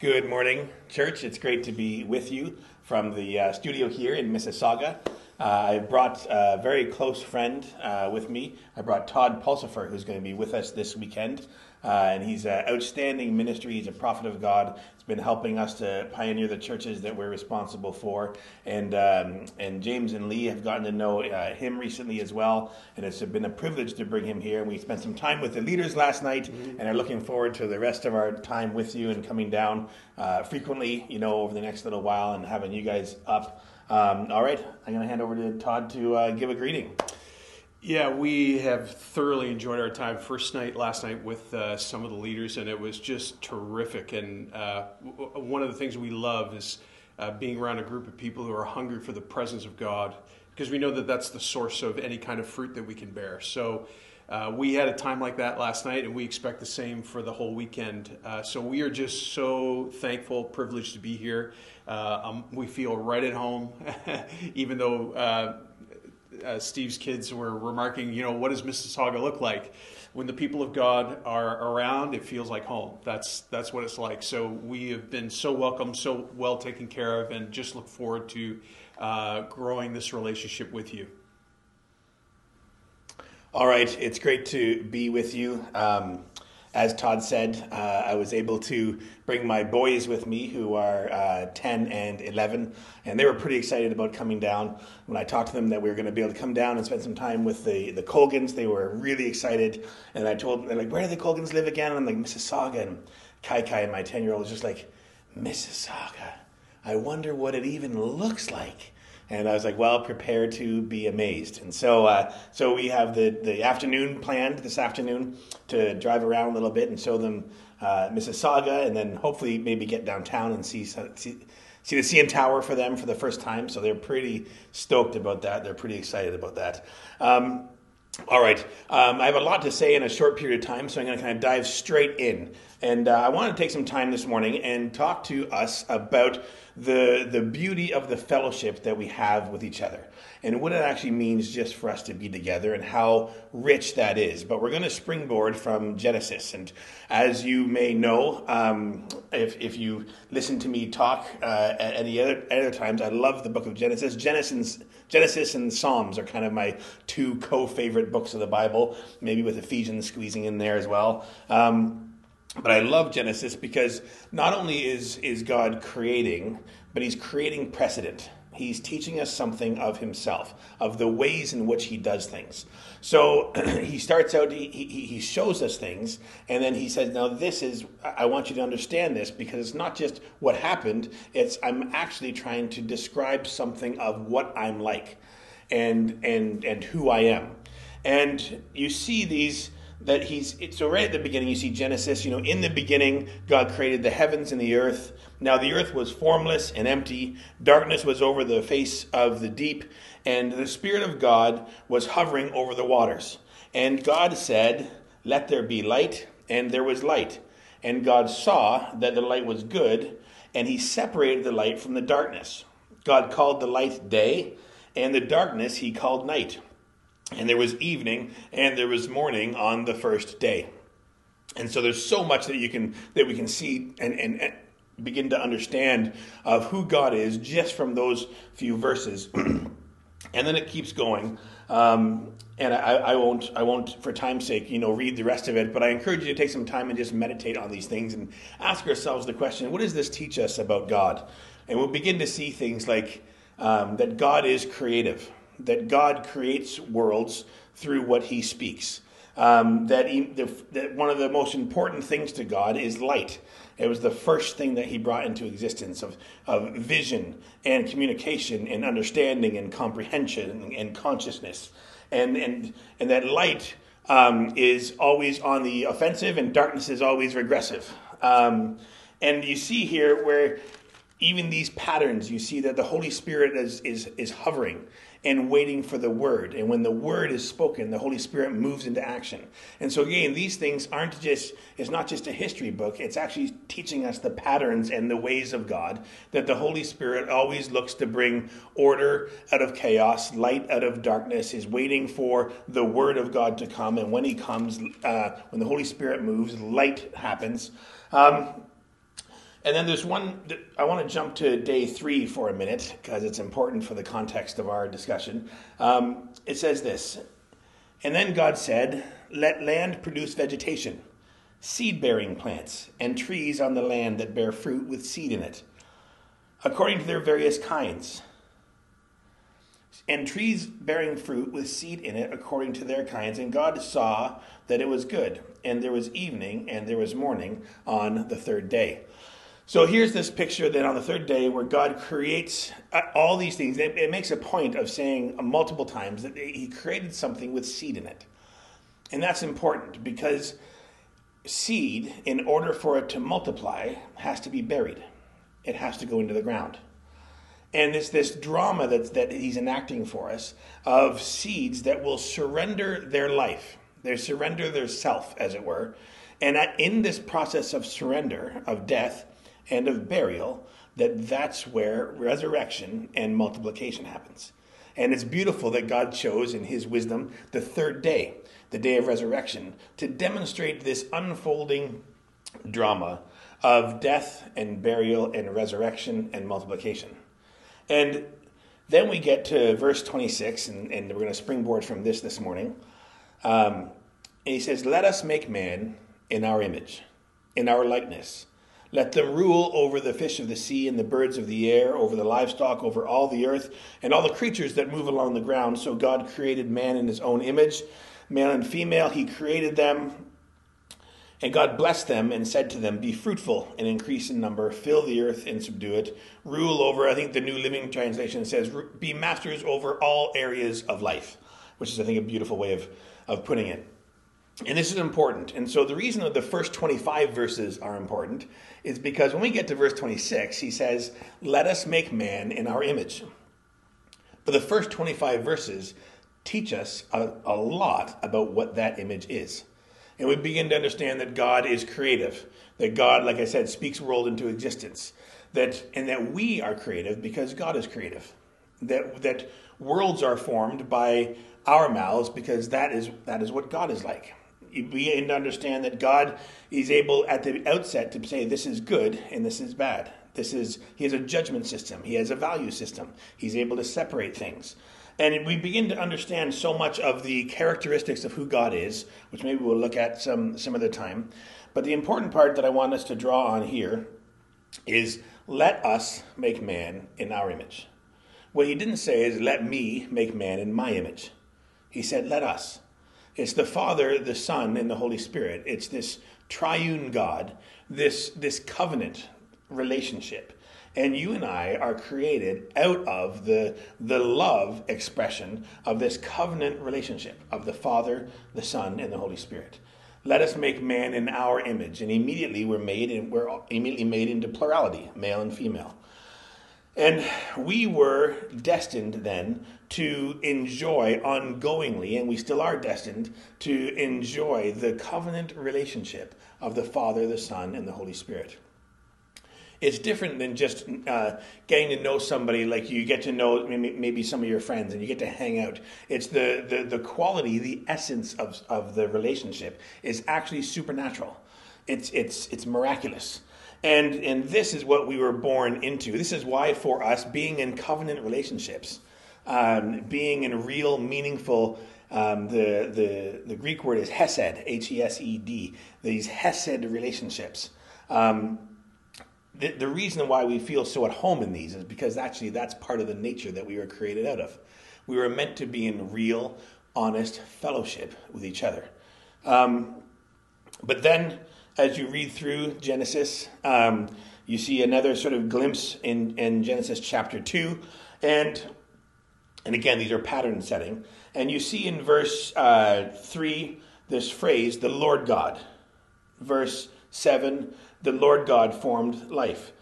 Good morning, church. It's great to be with you from the uh, studio here in Mississauga. Uh, I brought a very close friend uh, with me. I brought Todd Pulsifer, who's going to be with us this weekend. Uh, and he's an outstanding ministry. He's a prophet of God. He's been helping us to pioneer the churches that we're responsible for. And um, and James and Lee have gotten to know uh, him recently as well. And it's been a privilege to bring him here. And we spent some time with the leaders last night, mm-hmm. and are looking forward to the rest of our time with you and coming down uh, frequently, you know, over the next little while and having you guys up. Um, all right, I'm going to hand over to Todd to uh, give a greeting. Yeah, we have thoroughly enjoyed our time first night, last night with uh, some of the leaders, and it was just terrific. And uh, w- one of the things we love is uh, being around a group of people who are hungry for the presence of God, because we know that that's the source of any kind of fruit that we can bear. So uh, we had a time like that last night, and we expect the same for the whole weekend. Uh, so we are just so thankful, privileged to be here. Uh, um, we feel right at home, even though uh, Steve's kids were remarking, you know, what does Mississauga look like? When the people of God are around, it feels like home. That's that's what it's like. So we have been so welcome, so well taken care of, and just look forward to uh, growing this relationship with you. All right, it's great to be with you. Um, as Todd said, uh, I was able to bring my boys with me who are uh, 10 and 11, and they were pretty excited about coming down. When I talked to them that we were going to be able to come down and spend some time with the, the Colgans, they were really excited. And I told them, they're like, where do the Colgans live again? And I'm like, Mississauga. And Kai Kai, and my 10 year old, was just like, Mississauga. I wonder what it even looks like and I was like, well, prepare to be amazed. And so, uh, so we have the, the afternoon planned this afternoon to drive around a little bit and show them uh, Mississauga, and then hopefully maybe get downtown and see, see see the CN Tower for them for the first time. So they're pretty stoked about that. They're pretty excited about that. Um, all right, um, I have a lot to say in a short period of time, so I'm going to kind of dive straight in. And uh, I want to take some time this morning and talk to us about the, the beauty of the fellowship that we have with each other and what it actually means just for us to be together and how rich that is. But we're going to springboard from Genesis. And as you may know, um, if, if you listen to me talk uh, at any other, other times, I love the book of Genesis. Genesis. Genesis and Psalms are kind of my two co favorite books of the Bible, maybe with Ephesians squeezing in there as well. Um, but I love Genesis because not only is, is God creating, but he's creating precedent. He's teaching us something of himself, of the ways in which he does things. So he starts out, he, he, he, shows us things, and then he says, Now, this is, I want you to understand this because it's not just what happened, it's I'm actually trying to describe something of what I'm like and, and, and who I am. And you see these that he's so right at the beginning you see genesis you know in the beginning god created the heavens and the earth. Now the earth was formless and empty. Darkness was over the face of the deep and the spirit of god was hovering over the waters. And god said let there be light and there was light. And god saw that the light was good and he separated the light from the darkness. God called the light day and the darkness he called night and there was evening and there was morning on the first day. And so there's so much that you can that we can see and, and, and begin to understand of who god is just from those few verses. And then it keeps going. Um, and I, I, won't i won't for time's sake you know read the rest of it but i encourage you to take some time and just meditate on these things and ask ourselves the question what does this teach us about god? And we'll begin to see things like um, that god is creative that God creates worlds through what he speaks. Um, that, he, the, that one of the most important things to God is light. It was the first thing that he brought into existence of, of vision and communication and understanding and comprehension and, consciousness. And, and, and that light um, is always on the offensive and darkness is always regressive. Um, and you see here where even these patterns, you see that the Holy Spirit is, is, is hovering and waiting for the word. And when the word is spoken, the Holy Spirit moves into action. And so again, these things aren't just, it's not just a history book. It's actually teaching us the patterns and the ways of God that the Holy Spirit always looks to bring order out of chaos, light out of darkness, is waiting for the word of God to come. And when he comes, uh, when the Holy Spirit moves, light happens. Um, And then there's one, I want to jump to day three for a minute because it's important for the context of our discussion. Um, it says this And then God said, Let land produce vegetation, seed bearing plants, and trees on the land that bear fruit with seed in it, according to their various kinds. And trees bearing fruit with seed in it according to their kinds. And God saw that it was good. And there was evening and there was morning on the third day. So here's this picture that on the third day where God creates uh, all these things. It, it makes a point of saying multiple times that He created something with seed in it. And that's important because seed, in order for it to multiply, has to be buried, it has to go into the ground. And it's this drama that, that he's enacting for us of seeds that will surrender their life, they surrender their self, as it were. And in this process of surrender, of death, and of burial, that that's where resurrection and multiplication happens. And it's beautiful that God chose in his wisdom the third day, the day of resurrection, to demonstrate this unfolding drama of death and burial and resurrection and multiplication. And then we get to verse 26, and, and we're going to springboard from this this morning. Um, and he says, Let us make man in our image, in our likeness let them rule over the fish of the sea and the birds of the air, over the livestock, over all the earth, and all the creatures that move along the ground. So God created man in his own image. Male and female, he created them. And God blessed them and said to them, Be fruitful and increase in number, fill the earth and subdue it, rule over, I think the New Living Translation says, be masters over all areas of life, which is, I think, a beautiful way of, of putting it. And this is important. And so the reason that the first 25 verses are important is because when we get to verse 26, he says, Let us make man in our image. But the first 25 verses teach us a, a lot about what that image is. And we begin to understand that God is creative, that God, like I said, speaks world into existence, that, and that we are creative because God is creative, that, that worlds are formed by our mouths because that is, that is what God is like begin to understand that God is able at the outset to say this is good and this is bad. This is he has a judgment system. He has a value system. He's able to separate things. And we begin to understand so much of the characteristics of who God is, which maybe we'll look at some some other time. But the important part that I want us to draw on here is let us make man in our image. What he didn't say is let me make man in my image. He said let us. It's the Father, the Son, and the Holy Spirit. It's this triune God, this, this covenant relationship. And you and I are created out of the, the love expression of this covenant relationship of the Father, the Son, and the Holy Spirit. Let us make man in our image. And immediately we're made and we're immediately made into plurality, male and female. And we were destined then to enjoy ongoingly, and we still are destined to enjoy the covenant relationship of the Father, the Son, and the Holy Spirit. It's different than just uh, getting to know somebody like you get to know maybe some of your friends and you get to hang out. It's the, the, the quality, the essence of, of the relationship is actually supernatural. It's, it's, it's miraculous. And, and this is what we were born into. This is why, for us, being in covenant relationships, um, being in real, meaningful, um, the, the, the Greek word is hesed, H E S E D, these hesed relationships. Um, the, the reason why we feel so at home in these is because actually that's part of the nature that we were created out of. We were meant to be in real, honest fellowship with each other. Um, but then as you read through Genesis, um, you see another sort of glimpse in, in Genesis chapter 2. And, and again, these are pattern setting. And you see in verse uh, 3 this phrase, the Lord God. Verse 7, the Lord God formed life.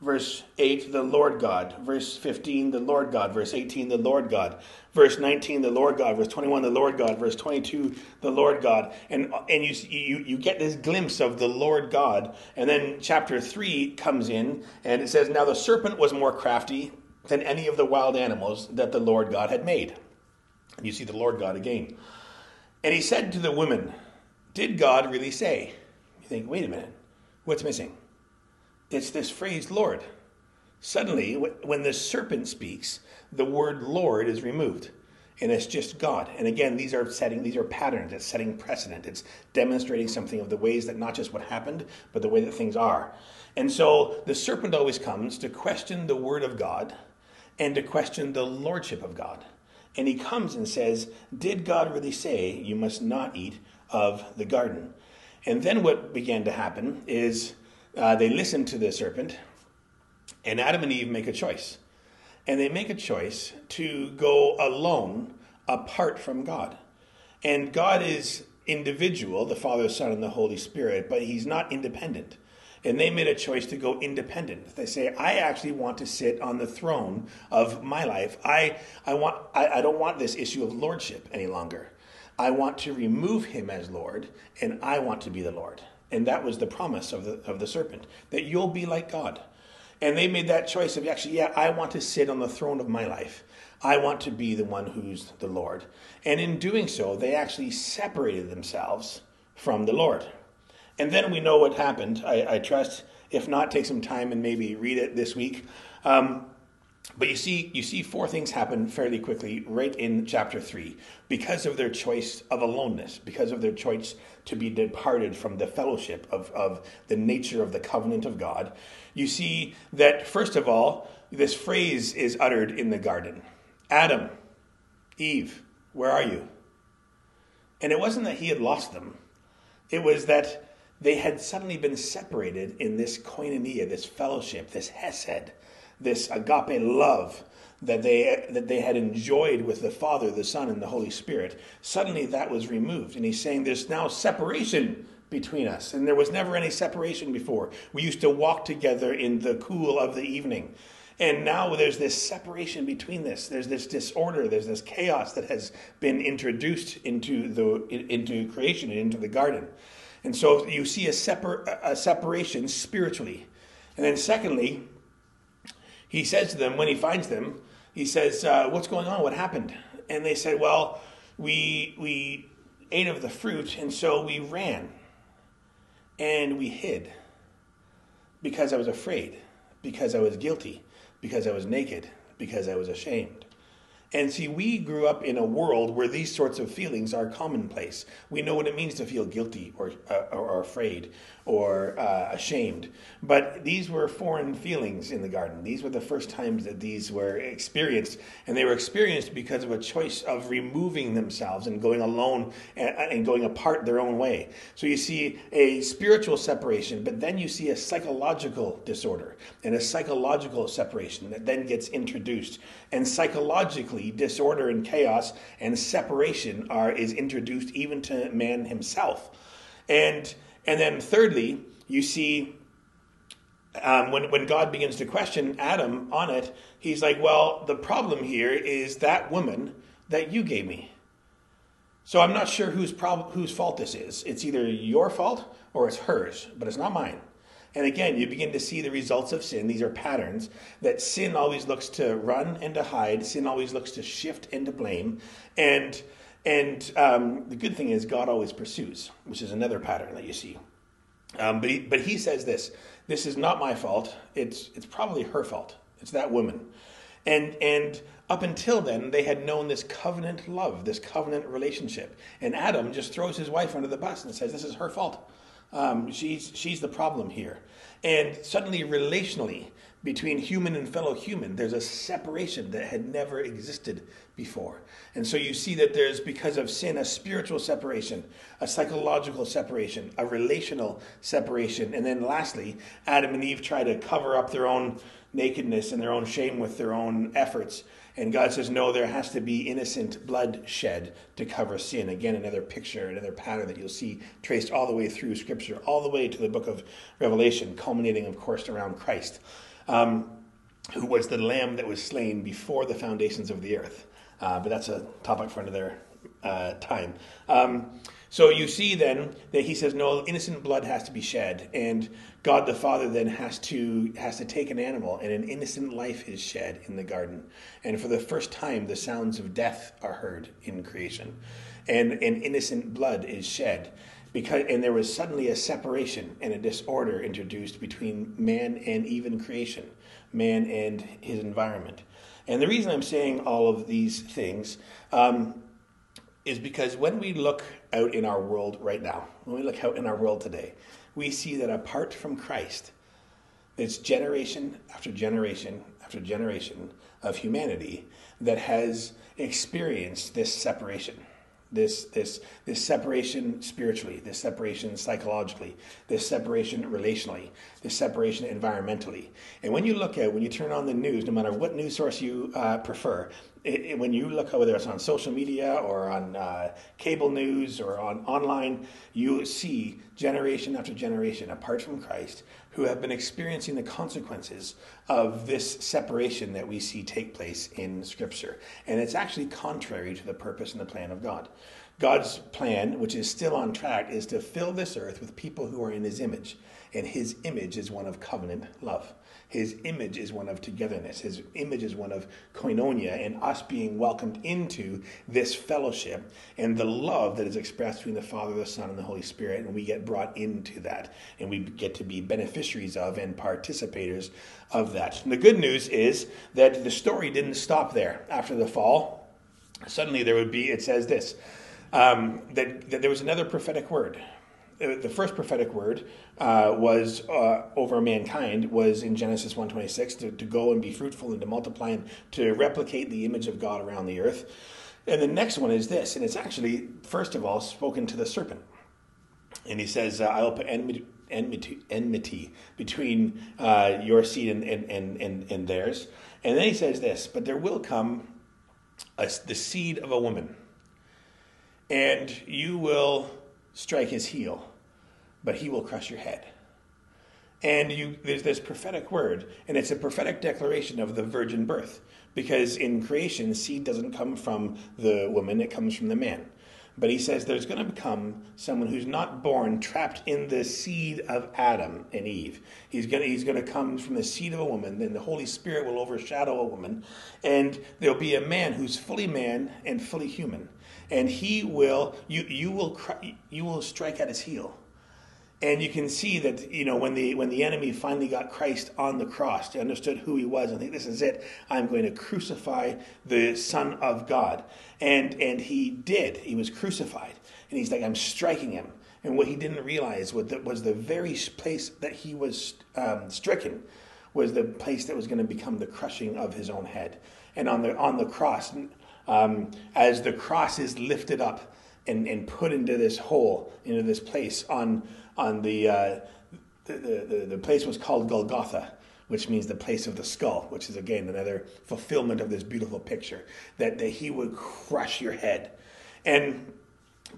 Verse 8, the Lord God. Verse 15, the Lord God. Verse 18, the Lord God. Verse 19, the Lord God. Verse 21, the Lord God. Verse 22, the Lord God. And, and you, you, you get this glimpse of the Lord God. And then chapter 3 comes in and it says, Now the serpent was more crafty than any of the wild animals that the Lord God had made. And you see the Lord God again. And he said to the woman, Did God really say? You think, wait a minute, what's missing? It's this phrase, Lord. Suddenly, when the serpent speaks, the word Lord is removed. And it's just God. And again, these are setting, these are patterns. It's setting precedent. It's demonstrating something of the ways that not just what happened, but the way that things are. And so the serpent always comes to question the word of God and to question the lordship of God. And he comes and says, Did God really say you must not eat of the garden? And then what began to happen is uh, they listen to the serpent, and Adam and Eve make a choice. And they make a choice to go alone apart from God. And God is individual, the Father, Son, and the Holy Spirit, but He's not independent. And they made a choice to go independent. They say, I actually want to sit on the throne of my life. I, I, want, I, I don't want this issue of lordship any longer. I want to remove him as Lord, and I want to be the Lord. And that was the promise of the, of the serpent, that you'll be like God. And they made that choice of actually, yeah, I want to sit on the throne of my life. I want to be the one who's the Lord. And in doing so, they actually separated themselves from the Lord. And then we know what happened. I, I trust. If not, take some time and maybe read it this week. Um, but you see, you see four things happen fairly quickly right in chapter three because of their choice of aloneness, because of their choice to be departed from the fellowship of, of the nature of the covenant of God. You see that, first of all, this phrase is uttered in the garden Adam, Eve, where are you? And it wasn't that he had lost them, it was that they had suddenly been separated in this koinonia, this fellowship, this hesed, this agape love that they that they had enjoyed with the Father, the Son, and the Holy Spirit. Suddenly that was removed, and he's saying there's now separation between us, and there was never any separation before. We used to walk together in the cool of the evening. And now there's this separation between this. There's this disorder. There's this chaos that has been introduced into the into creation and into the garden. And so you see a, separ- a separation spiritually. And then, secondly, he says to them when he finds them, he says, uh, What's going on? What happened? And they said, Well, we, we ate of the fruit, and so we ran and we hid because I was afraid, because I was guilty, because I was naked, because I was ashamed. And see, we grew up in a world where these sorts of feelings are commonplace. We know what it means to feel guilty or, uh, or afraid or uh, ashamed. But these were foreign feelings in the garden. These were the first times that these were experienced. And they were experienced because of a choice of removing themselves and going alone and, and going apart their own way. So you see a spiritual separation, but then you see a psychological disorder and a psychological separation that then gets introduced. And psychologically, disorder and chaos and separation are is introduced even to man himself. And and then thirdly, you see um, when, when God begins to question Adam on it, he's like, Well, the problem here is that woman that you gave me. So I'm not sure whose, prob- whose fault this is. It's either your fault or it's hers, but it's not mine. And again, you begin to see the results of sin. These are patterns that sin always looks to run and to hide. Sin always looks to shift and to blame. And and um, the good thing is God always pursues, which is another pattern that you see. Um, but he, but he says this: This is not my fault. It's it's probably her fault. It's that woman. And and up until then, they had known this covenant love, this covenant relationship. And Adam just throws his wife under the bus and says, "This is her fault." Um, she's, she's the problem here. And suddenly, relationally, between human and fellow human, there's a separation that had never existed before. And so you see that there's, because of sin, a spiritual separation, a psychological separation, a relational separation. And then lastly, Adam and Eve try to cover up their own nakedness and their own shame with their own efforts. And God says, no, there has to be innocent blood shed to cover sin. Again, another picture, another pattern that you'll see traced all the way through Scripture, all the way to the book of Revelation, culminating, of course, around Christ, um, who was the lamb that was slain before the foundations of the earth. Uh, but that's a topic for another uh, time. Um, so you see then that he says no innocent blood has to be shed, and God the Father then has to has to take an animal, and an innocent life is shed in the garden. And for the first time, the sounds of death are heard in creation, and an innocent blood is shed. Because and there was suddenly a separation and a disorder introduced between man and even creation, man and his environment. And the reason I'm saying all of these things um, is because when we look out in our world right now, when we look out in our world today, we see that apart from Christ, it's generation after generation after generation of humanity that has experienced this separation this this this separation spiritually, this separation psychologically, this separation relationally, this separation environmentally. And when you look at when you turn on the news, no matter what news source you uh, prefer, it, it, when you look whether it's on social media or on uh, cable news or on online, you see generation after generation, apart from Christ, who have been experiencing the consequences of this separation that we see take place in Scripture. And it's actually contrary to the purpose and the plan of God. God's plan, which is still on track, is to fill this earth with people who are in His image. And His image is one of covenant love. His image is one of togetherness. His image is one of koinonia and us being welcomed into this fellowship and the love that is expressed between the Father, the Son, and the Holy Spirit. And we get brought into that and we get to be beneficiaries of and participators of that. And the good news is that the story didn't stop there after the fall. Suddenly there would be, it says this, um, that, that there was another prophetic word the first prophetic word uh, was uh, over mankind was in Genesis 1:26 to, to go and be fruitful and to multiply and to replicate the image of God around the earth. And the next one is this, and it's actually first of all spoken to the serpent, and he says, uh, "I will put enmity, enmity, enmity between uh, your seed and, and, and, and theirs." And then he says this, "But there will come a, the seed of a woman, and you will." strike his heel but he will crush your head. And you, there's this prophetic word, and it's a prophetic declaration of the virgin birth, because in creation, seed doesn't come from the woman, it comes from the man. But he says there's going to become someone who's not born trapped in the seed of Adam and Eve. He's going to, he's going to come from the seed of a woman, then the Holy Spirit will overshadow a woman, and there'll be a man who's fully man and fully human. And he will, you, you will, you will strike at his heel and you can see that you know when the when the enemy finally got Christ on the cross, they understood who he was, and think this is it. I'm going to crucify the Son of God, and and he did. He was crucified, and he's like, I'm striking him. And what he didn't realize was that was the very place that he was um, stricken was the place that was going to become the crushing of his own head. And on the on the cross, um, as the cross is lifted up and, and put into this hole, into this place on on the, uh, the, the, the place was called Golgotha, which means the place of the skull, which is again another fulfillment of this beautiful picture that, that he would crush your head. And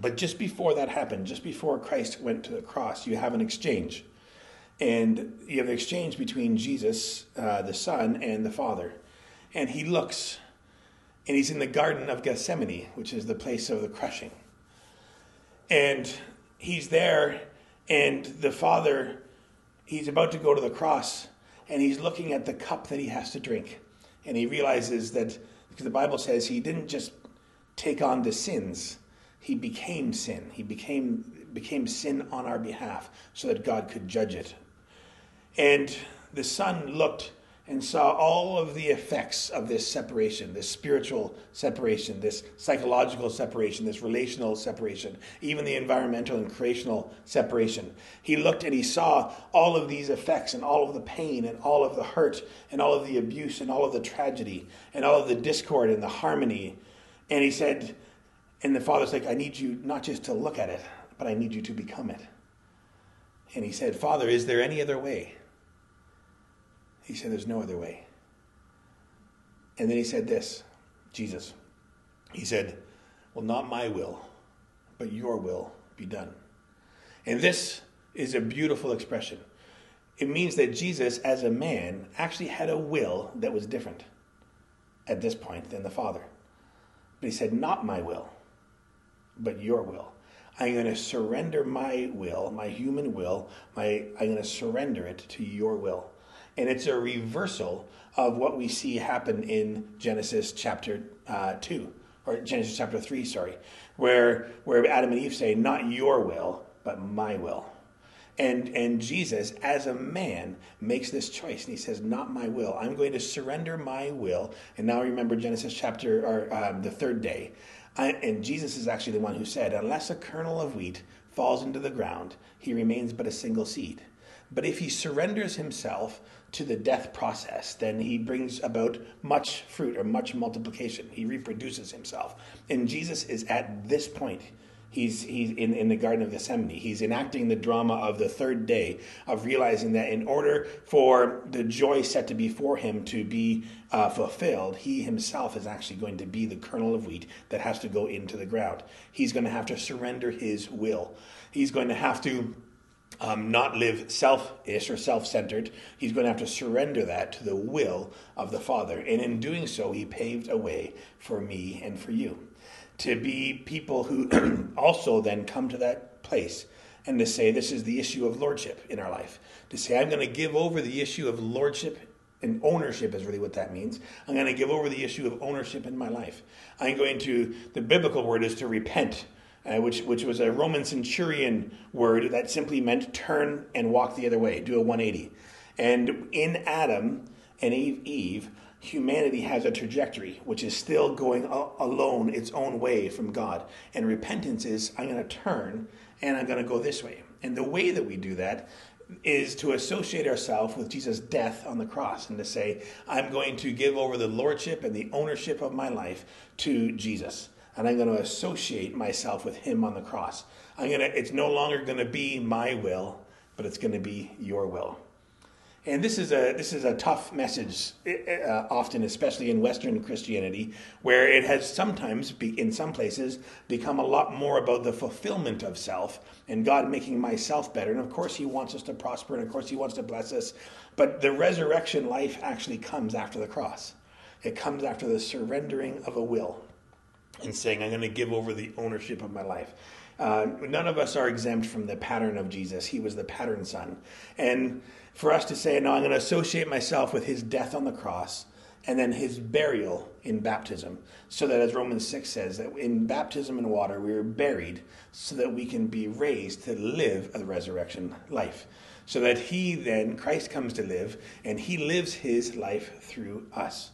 but just before that happened, just before Christ went to the cross, you have an exchange. And you have an exchange between Jesus, uh, the Son, and the Father. And he looks, and he's in the Garden of Gethsemane, which is the place of the crushing. And he's there, and the father, he's about to go to the cross and he's looking at the cup that he has to drink. And he realizes that, because the Bible says he didn't just take on the sins, he became sin. He became, became sin on our behalf so that God could judge it. And the son looked and saw all of the effects of this separation, this spiritual separation, this psychological separation, this relational separation, even the environmental and creational separation. He looked and he saw all of these effects and all of the pain and all of the hurt and all of the abuse and all of the tragedy and all of the discord and the harmony. And he said, and the father's like, I need you not just to look at it, but I need you to become it. And he said, Father, is there any other way? He said, There's no other way. And then he said this Jesus. He said, Well, not my will, but your will be done. And this is a beautiful expression. It means that Jesus, as a man, actually had a will that was different at this point than the Father. But he said, Not my will, but your will. I'm going to surrender my will, my human will, my, I'm going to surrender it to your will. And it's a reversal of what we see happen in Genesis chapter uh, 2, or Genesis chapter 3, sorry, where, where Adam and Eve say, Not your will, but my will. And, and Jesus, as a man, makes this choice. And he says, Not my will. I'm going to surrender my will. And now remember Genesis chapter, or um, the third day. I, and Jesus is actually the one who said, Unless a kernel of wheat falls into the ground, he remains but a single seed. But if he surrenders himself to the death process, then he brings about much fruit or much multiplication. He reproduces himself. And Jesus is at this point. He's, he's in, in the Garden of Gethsemane. He's enacting the drama of the third day of realizing that in order for the joy set to before him to be uh, fulfilled, he himself is actually going to be the kernel of wheat that has to go into the ground. He's going to have to surrender his will. He's going to have to um, not live selfish or self centered. He's going to have to surrender that to the will of the Father. And in doing so, he paved a way for me and for you to be people who also then come to that place and to say, This is the issue of lordship in our life. To say, I'm going to give over the issue of lordship and ownership is really what that means. I'm going to give over the issue of ownership in my life. I'm going to, the biblical word is to repent uh, which, which was a Roman centurion word that simply meant turn and walk the other way, do a 180. And in Adam and Eve, Eve humanity has a trajectory which is still going alone its own way from God. And repentance is I'm going to turn and I'm going to go this way. And the way that we do that is to associate ourselves with Jesus' death on the cross and to say, I'm going to give over the lordship and the ownership of my life to Jesus and I'm going to associate myself with him on the cross. I'm going to, it's no longer going to be my will, but it's going to be your will. And this is a this is a tough message, uh, often, especially in Western Christianity, where it has sometimes, be, in some places, become a lot more about the fulfillment of self and God making myself better. And of course, He wants us to prosper, and of course, He wants to bless us. But the resurrection life actually comes after the cross. It comes after the surrendering of a will and saying, I'm going to give over the ownership of my life. Uh, none of us are exempt from the pattern of Jesus. He was the pattern son. And for us to say, no, I'm going to associate myself with his death on the cross and then his burial in baptism. So that, as Romans 6 says, that in baptism and water we are buried so that we can be raised to live a resurrection life. So that he then, Christ comes to live, and he lives his life through us.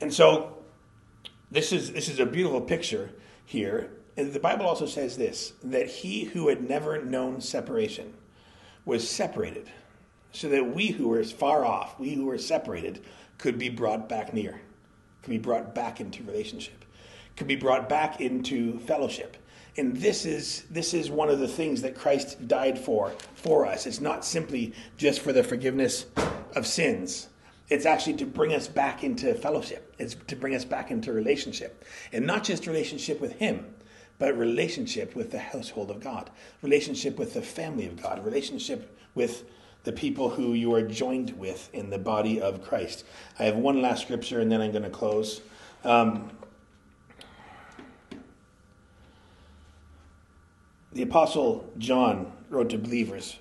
And so this is, this is a beautiful picture here. And the Bible also says this that he who had never known separation was separated, so that we who were far off, we who were separated, could be brought back near, could be brought back into relationship, could be brought back into fellowship. And this is this is one of the things that Christ died for for us. It's not simply just for the forgiveness of sins, it's actually to bring us back into fellowship. It's to bring us back into relationship. And not just relationship with Him, but relationship with the household of God, relationship with the family of God, relationship with the people who you are joined with in the body of Christ. I have one last scripture and then I'm going to close. Um, the Apostle John wrote to believers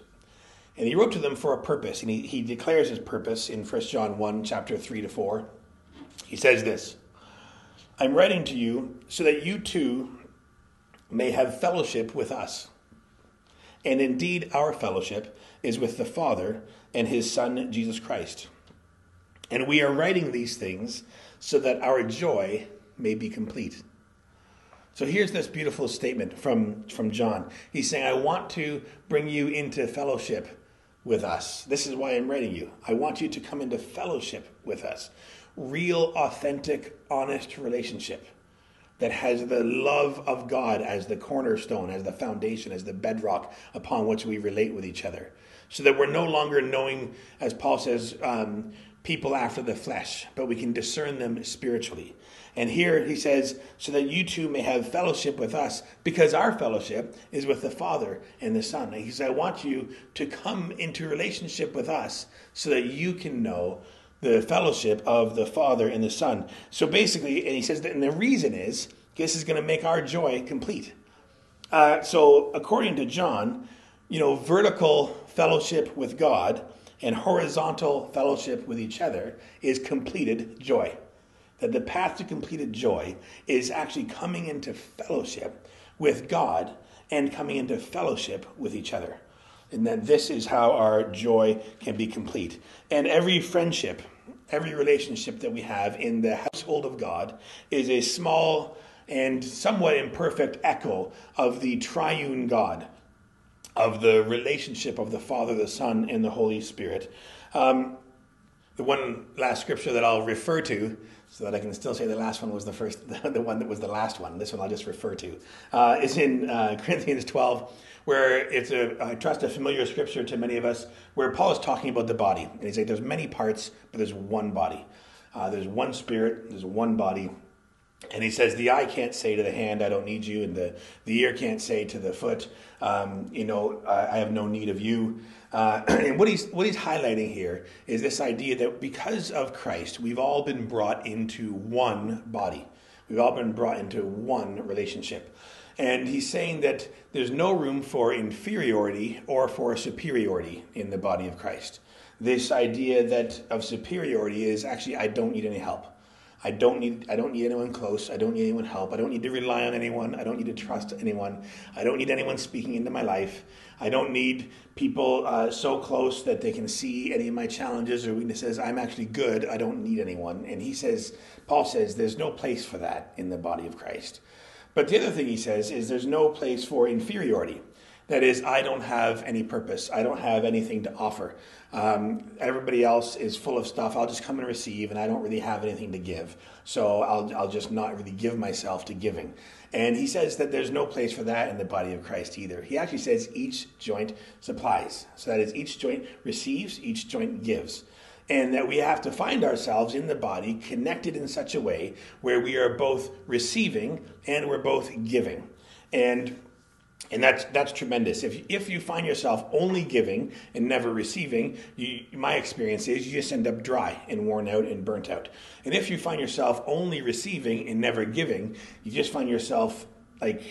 and he wrote to them for a purpose, and he, he declares his purpose in 1 John 1, chapter 3 to 4. He says this I'm writing to you so that you too may have fellowship with us. And indeed, our fellowship is with the Father and his Son, Jesus Christ. And we are writing these things so that our joy may be complete. So here's this beautiful statement from, from John. He's saying, I want to bring you into fellowship with us. This is why I'm writing you. I want you to come into fellowship with us. Real, authentic, honest relationship that has the love of God as the cornerstone, as the foundation, as the bedrock upon which we relate with each other. So that we're no longer knowing, as Paul says, um, people after the flesh, but we can discern them spiritually. And here he says, so that you too may have fellowship with us, because our fellowship is with the Father and the Son. And he says, I want you to come into relationship with us so that you can know the fellowship of the Father and the Son. So basically, and he says that, and the reason is, this is going to make our joy complete. Uh, so according to John, you know, vertical fellowship with God and horizontal fellowship with each other is completed joy that the path to completed joy is actually coming into fellowship with God and coming into fellowship with each other. And that this is how our joy can be complete. And every friendship, every relationship that we have in the household of God is a small and somewhat imperfect echo of the triune God, of the relationship of the Father, the Son, and the Holy Spirit. Um, the one last scripture that I'll refer to, so that I can still say the last one was the first, the one that was the last one. This one I'll just refer to, uh, is in uh, Corinthians 12, where it's a, I trust a familiar scripture to many of us, where Paul is talking about the body. And he's like, there's many parts, but there's one body. Uh, there's one spirit, there's one body. And he says, the eye can't say to the hand, I don't need you. And the, the ear can't say to the foot, um, you know, I, I have no need of you. Uh, and what he's, what he's highlighting here is this idea that because of Christ, we've all been brought into one body. We've all been brought into one relationship. And he's saying that there's no room for inferiority or for superiority in the body of Christ. This idea that of superiority is actually, I don't need any help. I don't need I don't need anyone close. I don't need anyone help. I don't need to rely on anyone. I don't need to trust anyone. I don't need anyone speaking into my life. I don't need people uh, so close that they can see any of my challenges or weaknesses. I'm actually good. I don't need anyone. And he says, Paul says, there's no place for that in the body of Christ. But the other thing he says is there's no place for inferiority. That is, I don't have any purpose. I don't have anything to offer. Um, everybody else is full of stuff. I'll just come and receive, and I don't really have anything to give. So I'll, I'll just not really give myself to giving. And he says that there's no place for that in the body of Christ either. He actually says each joint supplies. So that is, each joint receives, each joint gives. And that we have to find ourselves in the body connected in such a way where we are both receiving and we're both giving. And and that's that's tremendous. If if you find yourself only giving and never receiving, you, my experience is you just end up dry and worn out and burnt out. And if you find yourself only receiving and never giving, you just find yourself like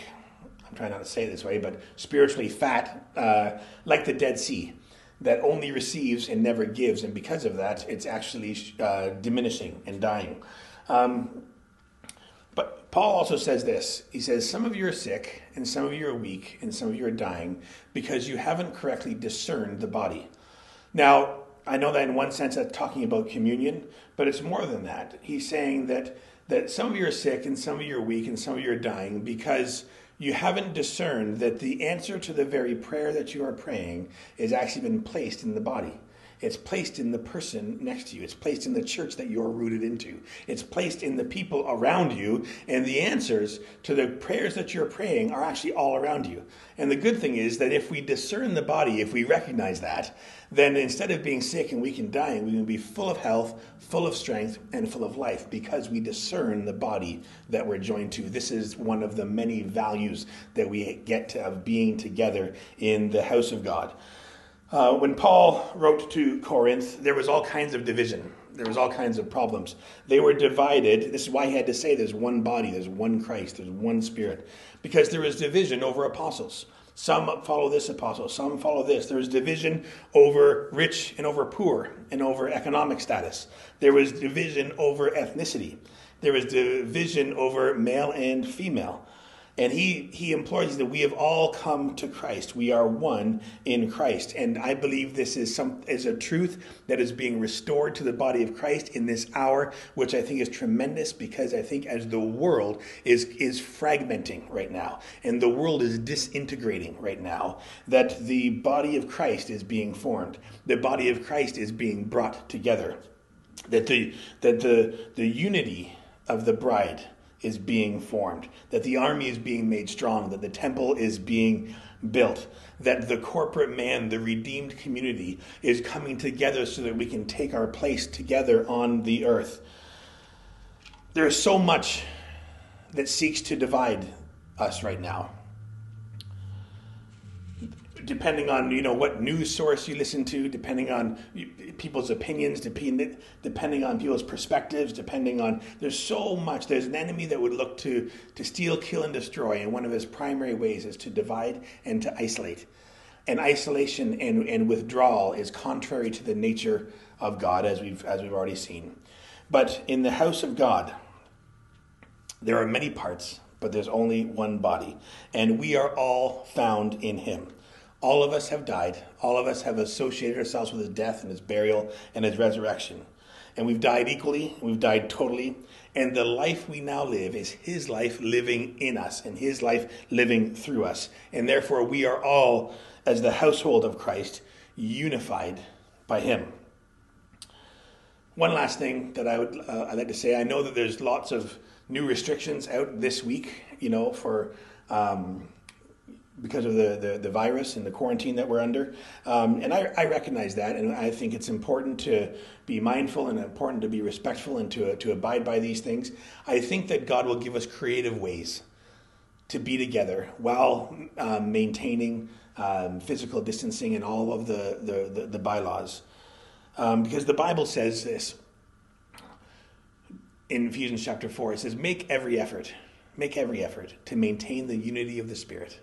I'm trying not to say this way, but spiritually fat, uh, like the Dead Sea, that only receives and never gives, and because of that, it's actually uh, diminishing and dying. Um, Paul also says this. He says, Some of you are sick, and some of you are weak, and some of you are dying because you haven't correctly discerned the body. Now, I know that in one sense that's talking about communion, but it's more than that. He's saying that, that some of you are sick, and some of you are weak, and some of you are dying because you haven't discerned that the answer to the very prayer that you are praying has actually been placed in the body. It's placed in the person next to you. It's placed in the church that you're rooted into. It's placed in the people around you. And the answers to the prayers that you're praying are actually all around you. And the good thing is that if we discern the body, if we recognize that, then instead of being sick and weak and dying, we can be full of health, full of strength, and full of life because we discern the body that we're joined to. This is one of the many values that we get of being together in the house of God. Uh, when Paul wrote to Corinth, there was all kinds of division. There was all kinds of problems. They were divided. This is why he had to say there's one body, there's one Christ, there's one Spirit, because there was division over apostles. Some follow this apostle, some follow this. There was division over rich and over poor and over economic status. There was division over ethnicity. There was division over male and female. And he, he implores that we have all come to Christ. We are one in Christ. And I believe this is, some, is a truth that is being restored to the body of Christ in this hour, which I think is tremendous because I think as the world is, is fragmenting right now and the world is disintegrating right now, that the body of Christ is being formed. The body of Christ is being brought together. That the, that the, the unity of the bride is being formed, that the army is being made strong, that the temple is being built, that the corporate man, the redeemed community, is coming together so that we can take our place together on the earth. There is so much that seeks to divide us right now depending on you know what news source you listen to, depending on people's opinions, depending depending on people's perspectives, depending on there's so much. There's an enemy that would look to to steal, kill, and destroy, and one of his primary ways is to divide and to isolate. And isolation and, and withdrawal is contrary to the nature of God, as we've as we've already seen. But in the house of God, there are many parts, but there's only one body. And we are all found in him. All of us have died. All of us have associated ourselves with his death and his burial and his resurrection. And we've died equally, we've died totally. And the life we now live is his life living in us and his life living through us. And therefore, we are all, as the household of Christ, unified by him. One last thing that I would uh, I'd like to say: I know that there's lots of new restrictions out this week, you know, for um, because of the, the, the, virus and the quarantine that we're under. Um, and I, I, recognize that, and I think it's important to be mindful and important to be respectful and to, to abide by these things. I think that God will give us creative ways to be together while um, maintaining um, physical distancing and all of the, the, the, the bylaws. Um, because the Bible says this in Ephesians chapter 4 it says, Make every effort, make every effort to maintain the unity of the Spirit.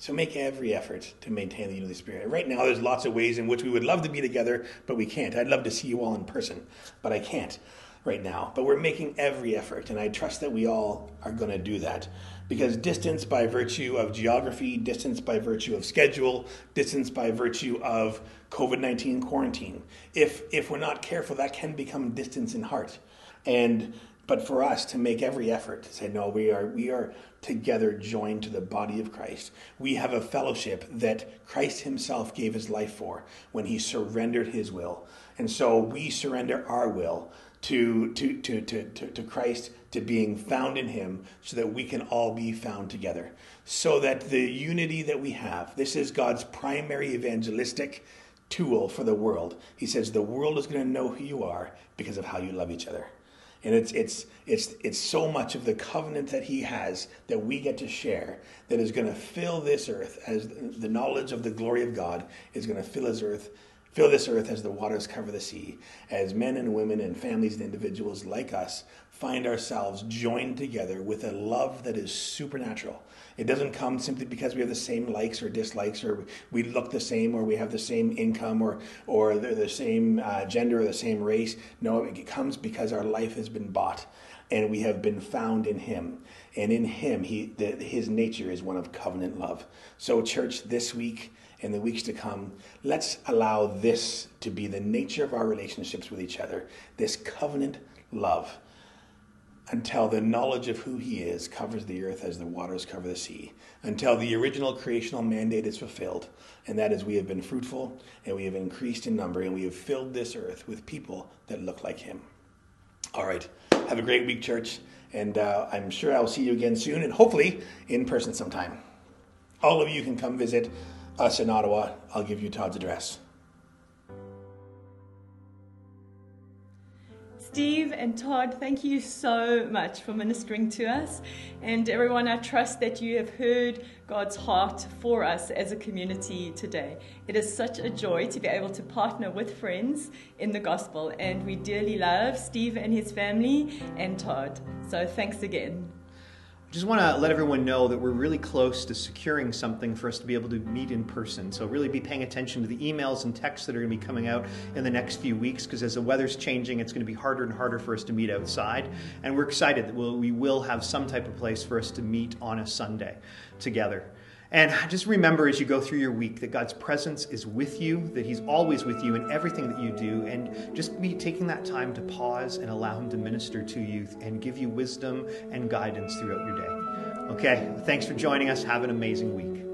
So make every effort to maintain the unity of the Spirit. Right now, there's lots of ways in which we would love to be together, but we can't. I'd love to see you all in person, but I can't right now. But we're making every effort, and I trust that we all are going to do that. Because distance by virtue of geography, distance by virtue of schedule, distance by virtue of COVID 19 quarantine, if, if we're not careful, that can become distance in heart. And but for us to make every effort to say no we are we are together joined to the body of Christ we have a fellowship that Christ himself gave his life for when he surrendered his will and so we surrender our will to, to, to, to, to, Christ, to being found in Him, so that we can all be found together. So that the unity that we have, this is God's primary evangelistic tool for the world. He says the world is going to know who you are because of how you love each other. And it's, it's, it's, it's so much of the covenant that he has that we get to share that is going to fill this earth as the knowledge of the glory of God is going to fill his earth Fill this earth as the waters cover the sea, as men and women and families and individuals like us find ourselves joined together with a love that is supernatural. It doesn't come simply because we have the same likes or dislikes, or we look the same, or we have the same income, or or the, the same uh, gender or the same race. No, it comes because our life has been bought, and we have been found in Him, and in Him, He the, His nature is one of covenant love. So, church, this week in the weeks to come, let's allow this to be the nature of our relationships with each other this covenant love until the knowledge of who He is covers the earth as the waters cover the sea, until the original creational mandate is fulfilled, and that is we have been fruitful and we have increased in number and we have filled this earth with people that look like Him. All right, have a great week, church, and uh, I'm sure I'll see you again soon and hopefully in person sometime. All of you can come visit us in Ottawa, I'll give you Todd's address. Steve and Todd, thank you so much for ministering to us. And everyone, I trust that you have heard God's heart for us as a community today. It is such a joy to be able to partner with friends in the gospel, and we dearly love Steve and his family and Todd. So thanks again just want to let everyone know that we're really close to securing something for us to be able to meet in person. So, really be paying attention to the emails and texts that are going to be coming out in the next few weeks because as the weather's changing, it's going to be harder and harder for us to meet outside. And we're excited that we'll, we will have some type of place for us to meet on a Sunday together. And just remember as you go through your week that God's presence is with you, that He's always with you in everything that you do, and just be taking that time to pause and allow Him to minister to you and give you wisdom and guidance throughout your day. Okay, thanks for joining us. Have an amazing week.